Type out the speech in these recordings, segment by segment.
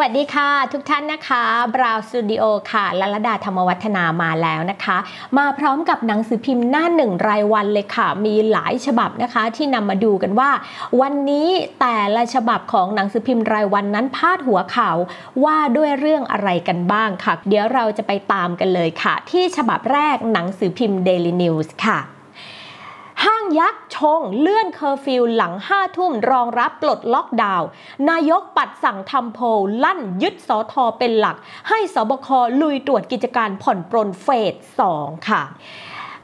วัสดีค่ะ ทุกท่านนะคะบราวสตูดิโอค่ะลลดาธรรมวัฒนามาแล้วนะคะ มาพร้อมกับหนังสือพิมพ์หน้าหนึ่งรายวันเลยค่ะ มีหลายฉบับนะคะที่นำมาดูกันว่า วันนี้แต่ละฉบับของหนังสือพิมพ์รายวันนั้นพาดหัวข่าวว่าด้วยเรื่องอะไรกันบ้างค่ะ เดี๋ยวเราจะไปตามกันเลยค่ะ ที่ฉบับแรกหนังสือพิมพ์ Daily News ค่ะ ยักษ์ชง เลื่อนเคอร์ฟิวหลังห้าทุ่มรองรับปลดล็อกดาวน์นายกปัดสั่งทำโพลลั่นยึดสอทอเป็นหลัก ให้ ศบค. ลุยตรวจกิจการผ่อนปรนเฟส 2 ค่ะ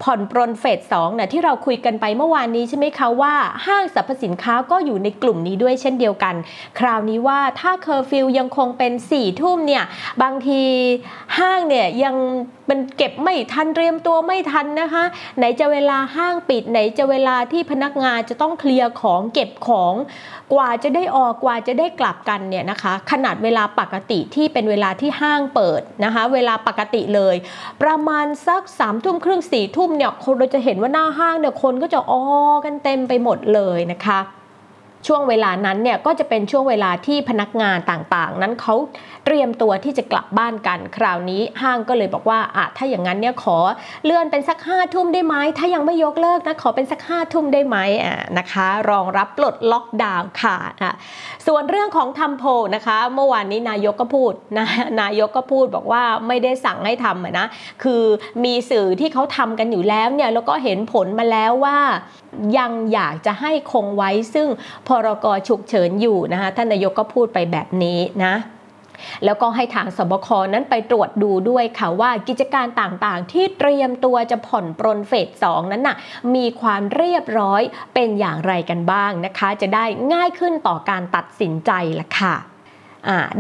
ผ่อนปรนเฟสสองเนี่ยที่เราคุยกันไปเมื่อวานนี้ใช่ไหมคะว่าห้างสรรพสินค้าก็อยู่ในกลุ่มนี้ด้วยเช่นเดียวกัน คราวนี้ว่าถ้าเคอร์ฟิวยังคงเป็น4ี่ทุ่มเนี่ยบางทีห้างเนี่ยยังมันเก็บไม่ทันเตรียมตัวไม่ทันนะคะ ไหนจะเวลาห้างปิด ไหนจะเวลาที่พนักงานจะต้องเคลียร์ของเก็บของกว่าจะได้ออกกว่าจะได้กลับกันเนี่ยนะคะ ขนาดเวลาปกติที่เป็นเวลาที่ห้างเปิดนะคะ เวลาปกติเลย ประมาณสักสามทุ่มครึ่งสี่ทุ่มเนี่ยคนเราจะเห็นว่าหน้าห้างเนี่ยคนก็จะออกันเต็มไปหมดเลยนะคะ ช่วงเวลานั้นเนี่ยก็จะเป็นช่วงเวลาที่พนักงานต่างๆ นั้นเขาเตรียมตัวที่จะกลับบ้านกัน คราวนี้ห้างก็เลยบอกว่าอะถ้าอย่างนั้นเนี่ยขอเลื่อนเป็นสักห้าทุ่มได้ไหมถ้ายังไม่ยกเลิกนะขอเป็นสักห้าทุ่มได้ไหมอะนะคะ รองรับปลดล็อกดาวน์ค่ะอะส่วนเรื่องของทำโพนะคะ เมื่อวานนี้นายกก็พูดนะนายกก็พูดบอกว่าไม่ได้สั่งให้ทำนะคือมีสื่อที่เขาทำกันอยู่แล้วเนี่ยแล้วก็เห็นผลมาแล้วว่า ยังอยากจะให้คงไว้ซึ่งพรกฉุกเฉินอยู่นะคะท่านนายกก็พูดไปแบบนี้นะแล้วก็ให้ทางสบคนั้นไปตรวจดูด้วยค่ะว่ากิจการต่างๆ ที่เตรียมตัวจะผ่อนปรนเฟสสองนั้นน่ะมีความเรียบร้อยเป็นอย่างไรกันบ้างนะคะ จะได้ง่ายขึ้นต่อการตัดสินใจละค่ะ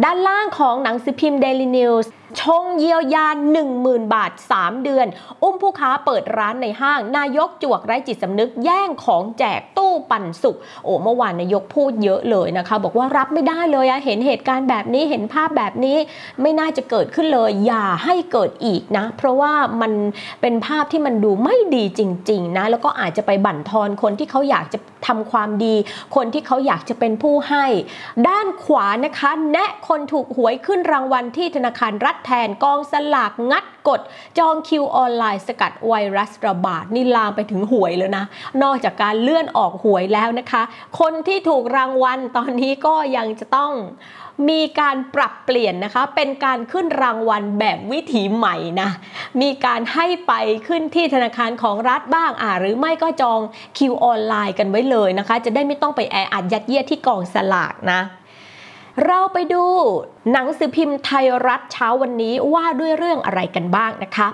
ด้านล่างของหนังสือพิมพ์ Daily News ชงเยียวยา 10,000 บาท 3 เดือน อุ้มผู้ค้าเปิดร้านในห้าง นายกจวกไร้จิตสำนึกแย่งของแจกตู้ปันสุก โอ้เมื่อวานนายกพูดเยอะเลยนะคะ บอกว่ารับไม่ได้เลยอะเห็นเหตุการณ์แบบนี้เห็นภาพแบบนี้ ไม่น่าจะเกิดขึ้นเลย อย่าให้เกิดอีกนะ เพราะว่ามันเป็นภาพที่มันดูไม่ดีจริง ๆ นะ แล้วก็อาจจะไปบั่นทอนคนที่เขาอยากจะทำความดี คนที่เขาอยากจะเป็นผู้ให้ ด้านขวานะคะ แนะคนถูกหวยขึ้นรางวัลที่ธนาคารรัฐแทนกองสลากงัดกดจองคิวออนไลน์สกัดไวรัสระบาดนี่ลามไปถึงหวยแล้วนะ นอกจากการเลื่อนออกหวยแล้วนะคะ คนที่ถูกรางวัลตอนนี้ก็ยังจะต้องมีการปรับเปลี่ยนนะคะ เป็นการขึ้นรางวัลแบบวิถีใหม่นะ มีการให้ไปขึ้นที่ธนาคารของรัฐบ้างอ่าหรือไม่ก็จองคิวออนไลน์กันไว้เลยนะคะ จะได้ไม่ต้องไปแออัดยัดเยียดที่กองสลากนะ เราไปดูหนังสือพิมพ์ไทยรัฐเช้าวันนี้ว่าด้วยเรื่องอะไรกันบ้างนะคะ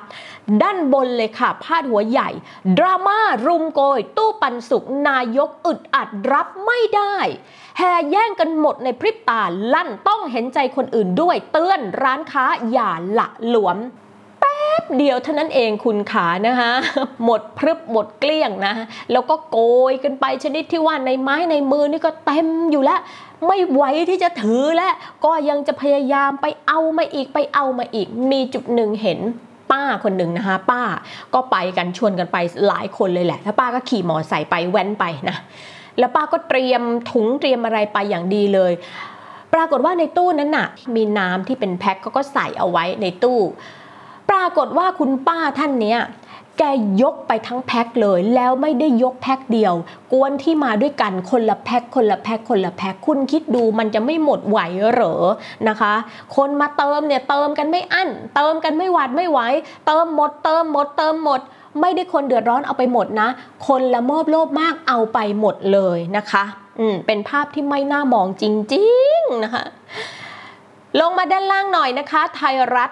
ด้านบนเลยค่ะ พาดหัวใหญ่ ดราม่ารุมโกย ตู้ปันสุกนายกอึดอัดรับไม่ได้ แห่แย่งกันหมดในพริบตาลั่นต้องเห็นใจคนอื่นด้วยเตือนร้านค้าอย่าหละหลวมแป๊บเดียวเท่านั้นเองคุณขานะคะหมดพรึบหมดเกลี้ยงนะ แล้วก็โกยกันไปชนิดที่ว่าในไม้ในมือนี่ก็เต็มอยู่แล้ว ไม่ไหวที่จะถือและก็ยังจะพยายามไปเอามาอีกไปเอามาอีก มีจุดหนึ่งเห็นป้าคนหนึ่งนะคะ ป้าก็ไปกันชวนกันไปหลายคนเลยแหละแล้วป้าก็ขี่มอไซค์ไปแว้นไปนะแล้วป้าก็เตรียมถุงเตรียมอะไรไปอย่างดีเลย ปรากฏว่าในตู้นั้นน่ะ มีน้ำที่เป็นแพ็คก็ใส่เอาไว้ในตู้ ปรากฏว่าคุณป้าท่านเนี้ย แกยกไปทั้งแพ็คเลย แล้วไม่ได้ยกแพ็คเดียว กวนที่มาด้วยกันคนละแพ็คคนละแพ็คคนละแพ็คคุณคิดดูมันจะไม่หมดไหวเหรอนะคะ คนมาเติมเนี่ยเติมกันไม่อั้น เติมกันไม่หวาดไม่ไหวเติมหมดเติมหมดเติมหมด ไม่ได้คนเดือดร้อนเอาไปหมดนะ คนละโมบโลภมากเอาไปหมดเลยนะคะอืมเป็นภาพที่ไม่น่ามองจริงๆนะคะลงมาด้านล่างหน่อยนะคะ ไทยรัฐ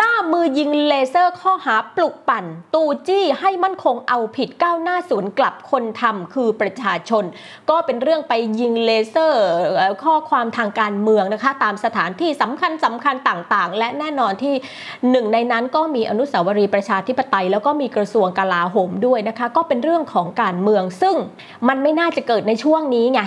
ล่ามือยิงเลเซอร์ข้อหาปลุกปั่น ตูจี้ให้มั่นคงเอาผิดก้าวหน้าสวนกลับคนทำคือประชาชน ก็เป็นเรื่องไปยิงเลเซอร์ข้อความทางการเมืองนะคะ ตามสถานที่สำคัญสำคัญต่างๆ และแน่นอนที่หนึ่งในนั้นก็มีอนุสาวรีย์ประชาธิปไตย แล้วก็มีกระทรวงกลาโหมด้วยนะคะ ก็เป็นเรื่องของการเมือง ซึ่งมันไม่น่าจะเกิดในช่วงนี้ไง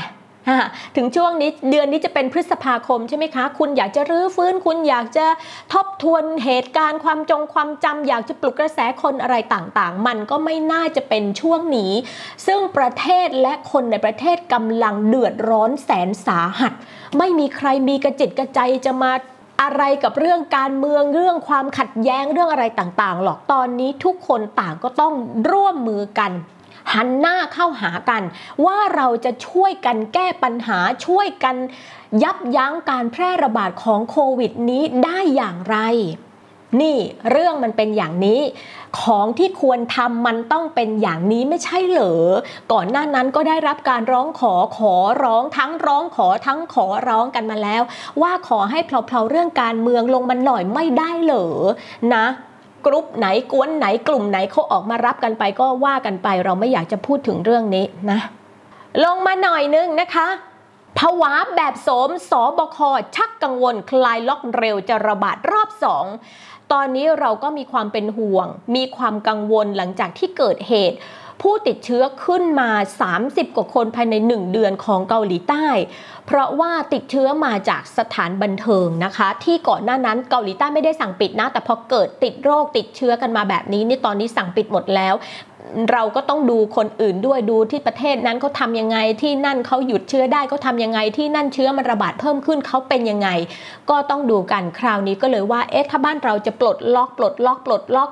ถึงช่วงนี้เดือนนี้จะเป็นพฤษภาคมใช่ไหมคะ คุณอยากจะรื้อฟื้น คุณอยากจะทบทวนเหตุการณ์ความจงความจำอยากจะปลุกกระแสคนอะไรต่างๆ มันก็ไม่น่าจะเป็นช่วงนี้ ซึ่งประเทศและคนในประเทศกำลังเดือดร้อนแสนสาหัส ไม่มีใครมีกระจิตกระใจจะมาอะไรกับเรื่องการเมืองเรื่องความขัดแย้งเรื่องอะไรต่างๆ หรอกตอนนี้ทุกคนต่างก็ต้องร่วมมือกัน หันหน้าเข้าหากัน ว่าเราจะช่วยกันแก้ปัญหาช่วยกันยับยั้งการแพร่ระบาดของโควิดนี้ได้อย่างไร นี่เรื่องมันเป็นอย่างนี้ ของที่ควรทำมันต้องเป็นอย่างนี้ไม่ใช่เหรอ ก่อนหน้านั้นก็ได้รับการร้องขอขอร้องทั้งร้องขอทั้งขอร้องกันมาแล้ว ว่าขอให้เพลาๆเรื่องการเมืองลงมาหน่อยไม่ได้เหรอนะ กรุ๊ปไหนกวนไหนกลุ่มไหนเขาออกมารับกันไปก็ว่ากันไป เราไม่อยากจะพูดถึงเรื่องนี้นะ ลงมาหน่อยนึงนะคะภาวะแบบโสมสบคชักกังวลคลายล็อกเร็วจะระบาดรอบสองตอนนี้เราก็มีความเป็นห่วง มีความกังวลหลังจากที่เกิดเหตุ ผู้ติดเชื้อขึ้นมา 30 กว่าคนภายใน 1 เดือนของเกาหลีใต้ เพราะว่าติดเชื้อมาจากสถานบันเทิงนะคะ ที่ก่อนหน้านั้นเกาหลีใต้ไม่ได้สั่งปิดนะ แต่พอเกิดติดโรคติดเชื้อกันมาแบบนี้นี่ตอนนี้สั่งปิดหมดแล้ว เราก็ต้องดูคนอื่นด้วยดูที่ประเทศนั้นเขาทำยังไงที่นั่นเขาหยุดเชื้อได้เขาทำยังไงที่นั่นเชื้อมันระบาดเพิ่มขึ้นเขาเป็นยังไง ก็ต้องดูกันคราวนี้ก็เลยว่าเอ๊ะถ้าบ้านเราจะปลดล็อกปลดล็อกปลดล็อก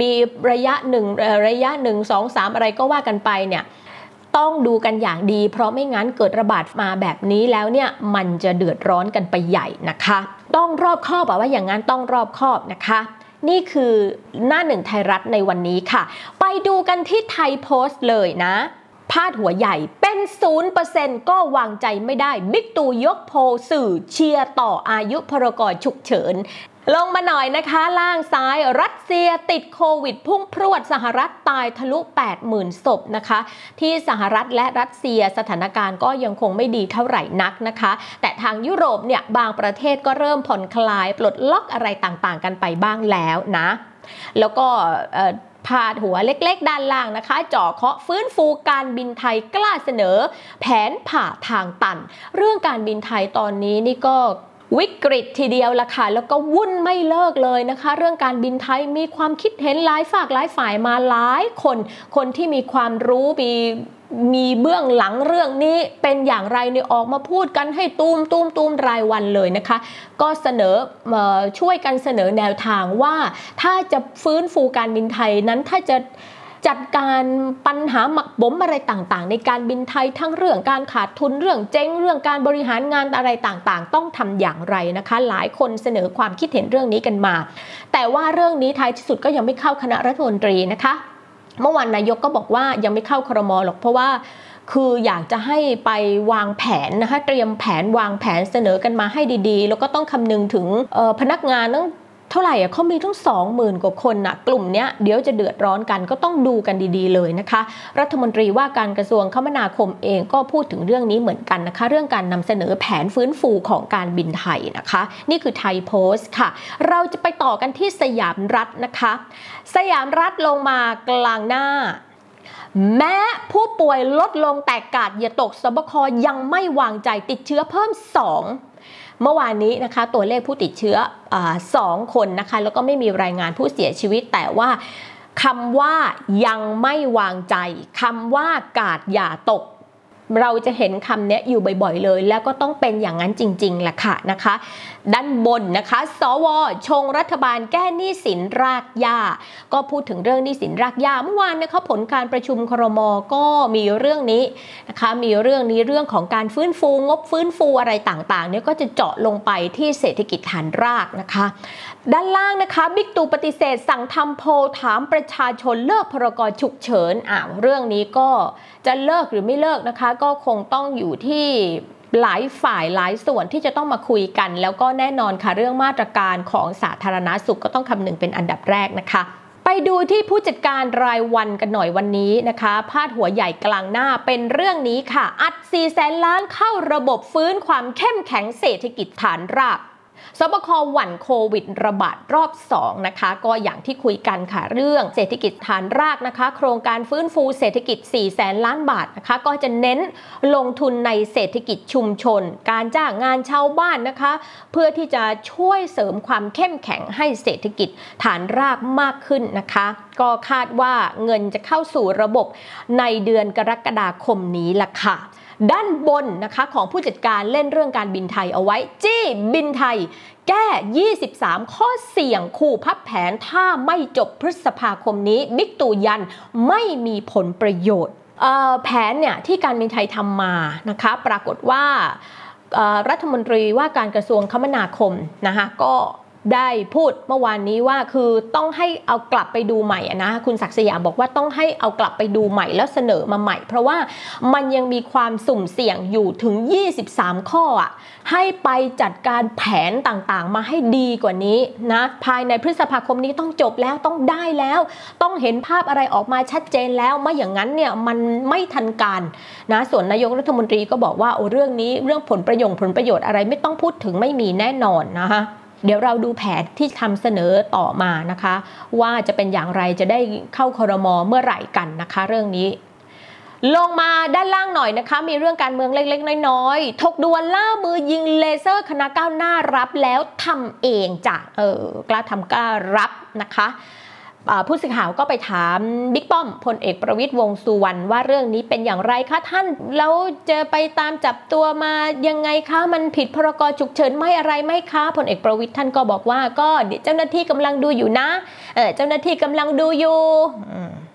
มีระยะหนึ่งระยะหนึ่งสองสามอะไรก็ว่ากันไปเนี่ยต้องดูกันอย่างดี เพราะไม่งั้นเกิดระบาดมาแบบนี้แล้วเนี่ยมันจะเดือดร้อนกันไปใหญ่นะคะ ต้องรอบคอบว่าอย่างนั้นต้องรอบคอบนะคะ นี่คือหน้าหนึ่งไทยรัฐในวันนี้ค่ะ ไปดูกันที่ไทยโพสต์เลยนะ พาดหัวใหญ่เป็นศูนย์เปอร์เซ็นต์ก็วางใจไม่ได้ บิ๊กตู่ยกโพสื่อเชียร์ต่ออายุพรกฉุกเฉิน ลงมาหน่อยนะคะล่างซ้ายรัสเซียติดโควิด พุ่งพรวดสหรัฐตายทะลุ 80,000 ศพนะคะ ที่สหรัฐและรัสเซียสถานการณ์ก็ยังคงไม่ดีเท่าไหร่นักนะคะ แต่ทางยุโรปเนี่ยบางประเทศก็เริ่มผ่อนคลาย ปลดล็อกอะไรต่างๆ กันไปบ้างแล้วนะ แล้วก็พาดหัวเล็กๆ ด้านล่างนะคะจ่อเคาะฟื้นฟูการบินไทยกล้าเสนอ แผนผ่าทางตัน เรื่องการบินไทยตอนนี้นี่ก็ วิกฤตทีเดียวละค่ะแล้วก็วุ่นไม่เลิกเลยนะคะ เรื่องการบินไทยมีความคิดเห็นหลายฝากหลายฝ่ายมาหลายคน คนที่มีความรู้มีมีเบื้องหลังเรื่องนี้เป็นอย่างไรเนี่ยออกมาพูดกันให้ตูมตูมตูมรายวันเลยนะคะ ก็เสนอช่วยกันเสนอแนวทางว่า ถ้าจะฟื้นฟูการบินไทยนั้นถ้าจะ จัดการปัญหาหมักบ่มอะไรต่างๆ ในการบินไทยทั้งเรื่องการขาดทุนเรื่องเจ๊งเรื่องการบริหารงานอะไรต่างๆ ต้องทำอย่างไรนะคะ หลายคนเสนอความคิดเห็นเรื่องนี้กันมา แต่ว่าเรื่องนี้ท้ายที่สุดก็ยังไม่เข้าคณะรัฐมนตรีนะคะ เมื่อวานนายกก็บอกว่ายังไม่เข้าครมหรอกเพราะว่าคืออยากจะให้ไปวางแผนนะคะเตรียมแผนวางแผนเสนอกันมาให้ดีๆ แล้วก็ต้องคำนึงถึงพนักงานต้อง เท่าไหร่อะเขามีทั้งสองหมื่นกว่าคนนะกลุ่มเนี้ยเดี๋ยวจะเดือดร้อนกันก็ต้องดูกันดีๆเลยนะคะ รัฐมนตรีว่าการกระทรวงคมนาคมเองก็พูดถึงเรื่องนี้เหมือนกันนะคะ เรื่องการนำเสนอแผนฟื้นฟูของการบินไทยนะคะ นี่คือไทยโพสต์ค่ะ เราจะไปต่อกันที่สยามรัฐนะคะ สยามรัฐลงมากลางหน้าแม้ผู้ป่วยลดลงแต่กาดอย่าตกสบคยังไม่วางใจติดเชื้อเพิ่ม 2 เมื่อวานนี้นะคะตัวเลขผู้ติดเชื้อสองคนนะคะแล้วก็ไม่มีรายงานผู้เสียชีวิตแต่ว่าคำว่ายังไม่วางใจคำว่ากาดอย่าตก เราจะเห็นคำนี้อยู่บ่อยๆเลย แล้วก็ต้องเป็นอย่างนั้นจริงๆแหละค่ะนะคะ ด้านบนนะคะ สว ชงรัฐบาลแก้หนี้สินรากหญ้า ก็พูดถึงเรื่องหนี้สินรากหญ้าเมื่อวานนะคะผลการประชุมครมก็มีเรื่องนี้นะคะมีเรื่องนี้เรื่องของการฟื้นฟูงบฟื้นฟูอะไรต่างๆเนี่ยก็จะเจาะลงไปที่เศรษฐกิจฐานรากนะคะ ด้านล่างนะคะบิ๊กตู่ปฏิเสธสั่งทำโพถามประชาชนเลิกพรกฉุกเฉินอ่าเรื่องนี้ก็ จะเลิกหรือไม่เลิกนะคะ ก็คงต้องอยู่ที่หลายฝ่ายหลายส่วนที่จะต้องมาคุยกัน แล้วก็แน่นอนค่ะเรื่องมาตรการของสาธารณาสุขก็ต้องคำนึงเป็นอันดับแรกนะคะ ไปดูที่ผู้จัดการรายวันกันหน่อยวันนี้นะคะ พาดหัวใหญ่กลางหน้าเป็นเรื่องนี้ค่ะ อัด4แสนล้านเข้าระบบฟื้นความเข้มแข็งเศรษฐกิจฐานราก สบคหวั่นโควิดระบาดรอบ 2 นะคะ ก็อย่างที่คุยกันค่ะเรื่องเศรษฐกิจฐานรากนะคะ โครงการฟื้นฟูเศรษฐกิจ4แสนล้านบาทนะคะ ก็จะเน้นลงทุนในเศรษฐกิจชุมชน การจ้างงานชาวบ้านนะคะ เพื่อที่จะช่วยเสริมความเข้มแข็งให้เศรษฐกิจฐานรากมากขึ้นนะคะ ก็คาดว่าเงินจะเข้าสู่ระบบในเดือนกรกฎาคมนี้ล่ะค่ะ ด้านบนนะคะของผู้จัดการเล่นเรื่องการบินไทยเอาไว้ จี้บินไทย แก้ 23 ข้อเสี่ยงขู่พับแผนถ้าไม่จบพฤษภาคมนี้ บิ๊กตู่ยันไม่มีผลประโยชน์แผนเนี่ยที่การบินไทยทำมานะคะปรากฏว่ารัฐมนตรีว่าการกระทรวงคมนาคมนะคะก็ ได้พูดเมื่อวานนี้ว่าคือต้องให้เอากลับไปดูใหม่นะคุณศักดิ์สยามบอกว่าต้องให้เอากลับไปดูใหม่แล้วเสนอมาใหม่ เพราะว่ามันยังมีความสุ่มเสี่ยงอยู่ถึง 23 ข้ออะให้ไปจัดการแผนต่างๆ มาให้ดีกว่านี้นะภายในพฤษภาคมนี้ต้องจบแล้วต้องได้แล้ว ต้องเห็นภาพอะไรออกมาชัดเจนแล้วไม่อย่างนั้นเนี่ยมันไม่ทันการนะส่วนนายกรัฐมนตรีก็บอกว่าโอ้เรื่องนี้เรื่องผลประโยชน์ผลประโยชน์อะไรไม่ต้องพูดถึงไม่มีแน่นอนนะคะ เดี๋ยวเราดูแผนที่ทำเสนอต่อมานะคะ ว่าจะเป็นอย่างไรจะได้เข้าคอรมอเมื่อไหร่กันนะคะ เรื่องนี้ ลงมาด้านล่างหน่อยนะคะ มีเรื่องการเมืองเล็กๆ น้อยๆถกดวนล่ามือยิงเลเซอร์คณะก้าวหน้ารับแล้วทำเองจ้ะเออกล้าทำกล้ารับนะคะ ผู้สื่อข่าวก็ไปถามบิ๊กป้อมพลเอกประวิตยวงสุวรรณว่าเรื่องนี้เป็นอย่างไรคะท่าน แล้วจะไปตามจับตัวมายังไงคะมันผิดพรกฉุกเฉินไม่อะไรไหมคะพลเอกประวิตยท่านก็บอกว่าก็เดี๋ยวเจ้าหน้าที่กำลังดูอยู่นะเออเจ้าหน้าที่กำลังดูอยู่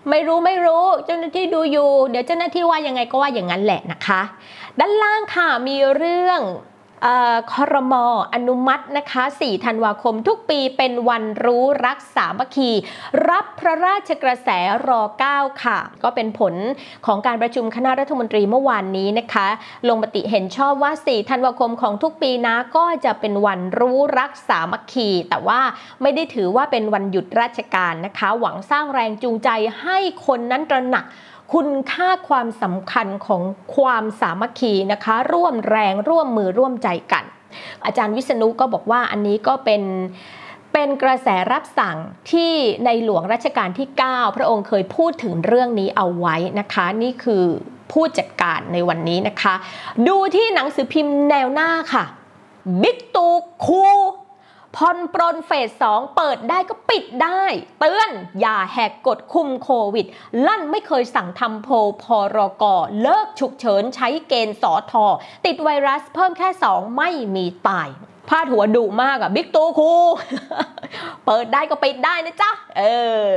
ไม่รู้ไม่รู้เจ้าหน้าที่ดูอยู่ เดี๋ยวเจ้าหน้าที่ว่ายังไงก็ว่าอย่างนั้นแหละนะคะ ด้านล่างค่ะมีเรื่อง คอรมออนุมัตินะคะ 4 ธันวาคมทุกปีเป็นวันรู้รักสามัคคี รับพระราชกระแสรอ 9 ค่ะ ก็เป็นผลของการประชุมคณะรัฐมนตรีเมื่อวานนี้นะคะ ลงมติเห็นชอบว่า 4 ธันวาคมของทุกปีนะ ก็จะเป็นวันรู้รักสามัคคี แต่ว่าไม่ได้ถือว่าเป็นวันหยุดราชการนะคะ หวังสร้างแรงจูงใจให้คนนั้นตระหนัก คุณค่าความสำคัญของความสามัคคีนะคะ ร่วมแรงร่วมมือร่วมใจกัน อาจารย์วิษณุก็บอกว่าอันนี้ก็เป็นเป็นกระแสรับสั่งที่ในหลวงรัชกาลที่ 9 พระองค์เคยพูดถึงเรื่องนี้เอาไว้นะคะ นี่คือผู้จัดการในวันนี้นะคะ ดูที่หนังสือพิมพ์แนวหน้าค่ะ บิ๊กตูคู ผ่อนปรนเฟสสองเปิดได้ก็ปิดได้ เตือน อย่าแหกกฎคุมโควิด ลั่นไม่เคยสั่งทำโพพรกเลิกฉุกเฉินใช้เกณฑ์สอทอติดไวรัสเพิ่มแค่สองไม่มีตายพาดหัวดุมากอะบิ๊กตูคูเปิดได้ก็ปิดได้นะจ๊ะ เออ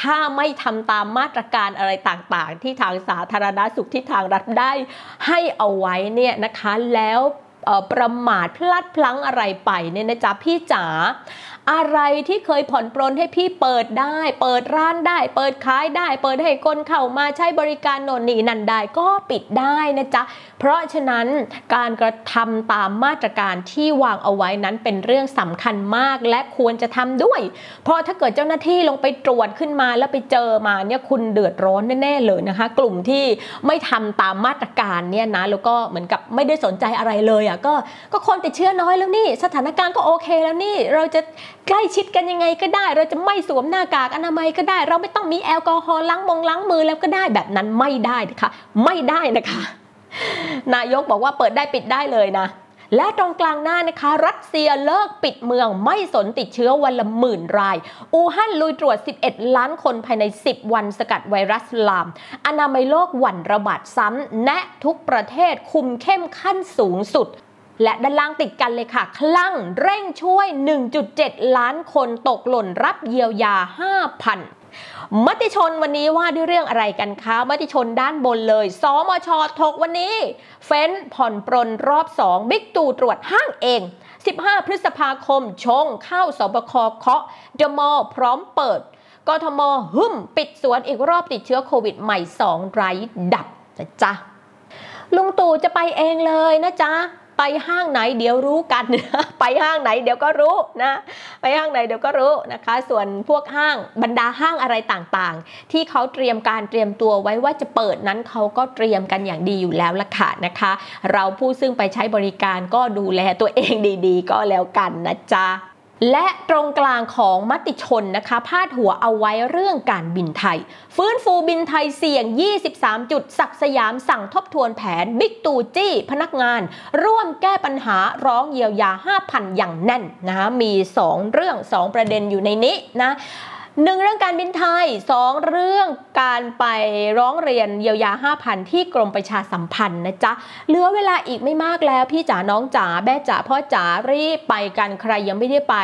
ถ้าไม่ทำตามมาตรการอะไรต่างๆ ที่ทางสาธารณสุขที่ทางรัฐได้ให้เอาไว้เนี่ยนะคะแล้ว ประมาทพลัดพลั้งอะไรไปเนี่ยนะจ๊ะพี่จ๋า อะไรที่เคยผ่อนปรนให้พี่เปิดได้ เปิดร้านได้ เปิดขายได้ เปิดให้คนเข้ามาใช้บริการโน่นนี่นั่นได้ก็ปิดได้นะจ๊ะ เพราะฉะนั้นการกระทำตามมาตรการที่วางเอาไว้นั้นเป็นเรื่องสำคัญมากและควรจะทำด้วย เพราะถ้าเกิดเจ้าหน้าที่ลงไปตรวจขึ้นมาแล้วไปเจอมาเนี่ยคุณเดือดร้อนแน่ๆเลยนะคะ กลุ่มที่ไม่ทำตามมาตรการเนี่ยนะแล้วก็เหมือนกับไม่ได้สนใจอะไรเลยอะก็ก็คนติดเชื้อน้อยแล้วนี่ สถานการณ์ก็โอเคแล้วนี่เราจะ ใกล้ชิดกันยังไงก็ได้ เราจะไม่สวมหน้ากากอนามัยก็ได้ เราไม่ต้องมีแอลกอฮอล์ล้างมงล้างมือแล้วก็ได้แบบนั้นไม่ได้นะคะไม่ได้นะคะ นายกบอกว่าเปิดได้ปิดได้เลยนะและตรงกลางหน้านะคะ รัสเซียเลิกปิดเมืองไม่สนติดเชื้อวันละหมื่นราย อูฮั่นลุยตรวจ 11 ล้านคนภายใน 10 วันสกัดไวรัสลาม อนามัยโลกหวั่นระบาดซ้ำแนะทุกประเทศคุมเข้มขั้นสูงสุด และด้านล่างติดกันเลยค่ะ คลั่งเร่งช่วย 1.7 ล้านคนตกหล่นรับเยียวยา 5,000มติชนวันนี้ว่าด้วยเรื่องอะไรกันคะ มติชนด้านบนเลย สมชถกวันนี้ เฟ้นผ่อนปรนรอบ 2 บิ๊กตู่ตรวจห้างเอง 15 พฤษภาคม ชงเข้าสบคเคาะเดมอพร้อมเปิด กทมหึ่มปิดสวนอีกรอบติดเชื้อโควิดใหม่ 2 ไร้ดับนะจ๊ะลุงตู่จะไปเองเลยนะจ๊ะ ไปห้างไหนเดี๋ยวรู้กันไปห้างไหนเดี๋ยวก็รู้นะไปห้างไหนเดี๋ยวก็รู้นะคะ ส่วนพวกห้างบรรดาห้างอะไรต่างๆ ที่เขาเตรียมการเตรียมตัวไว้ว่าจะเปิดนั้นเขาก็เตรียมกันอย่างดีอยู่แล้วละค่ะนะคะ เราผู้ซึ่งไปใช้บริการก็ดูแลตัวเองดี ๆ ก็แล้วกันนะจ๊ะ และตรงกลางของมติชนนะคะ พาดหัวเอาไว้เรื่องการบินไทย ฟื้นฟูบินไทยเสี่ยง 23 จุด ศักสยามสั่งทบทวนแผน บิ๊กตู่จี้ พนักงาน ร่วมแก้ปัญหาร้องเยียวยา 5,000 อย่างแน่นนะคะมี 2 เรื่อง 2 ประเด็นอยู่ในนี้นะ หนึ่งเรื่องการบินไทยสองเรื่องการไปร้องเรียนเยียวยา 5,000 ที่กรมประชาสัมพันธ์นะจ๊ะ เหลือเวลาอีกไม่มากแล้ว พี่จ๋าน้องจ๋าแม่จ๋าพ่อจ๋ารีบไปกันใครยังไม่ได้ไป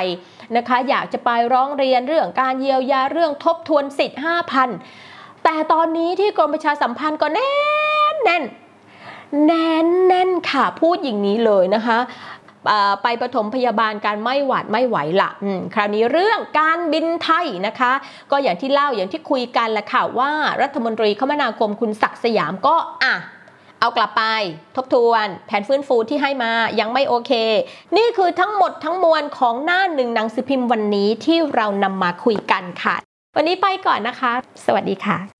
นะคะ อยากจะไปร้องเรียนเรื่องการเยียวยาเรื่องทบทวนสิทธิ์ 5,000 แต่ตอนนี้ที่กรมประชาสัมพันธ์ก็แน่นแน่นแน่นแน่นค่ะพูดอย่างนี้เลยนะคะ ไปปฐมพยาบาลการไม่หวาดไม่ไหวละคราวนี้เรื่องการบินไทยนะคะ ก็อย่างที่เล่าอย่างที่คุยกันแหละค่ะว่ารัฐมนตรีคมนาคมคุณศักดิ์สยามก็อะเอากลับไปทบทวน แผนฟื้นฟูที่ให้มายังไม่โอเค นี่คือทั้งหมดทั้งมวลของหน้าหนึ่งหนังสือพิมพ์วันนี้ที่เรานำมาคุยกันค่ะ วันนี้ไปก่อนนะคะ สวัสดีค่ะ